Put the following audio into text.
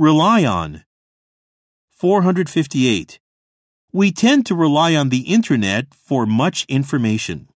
Rely on. 458. We tend to rely on the internet for much information.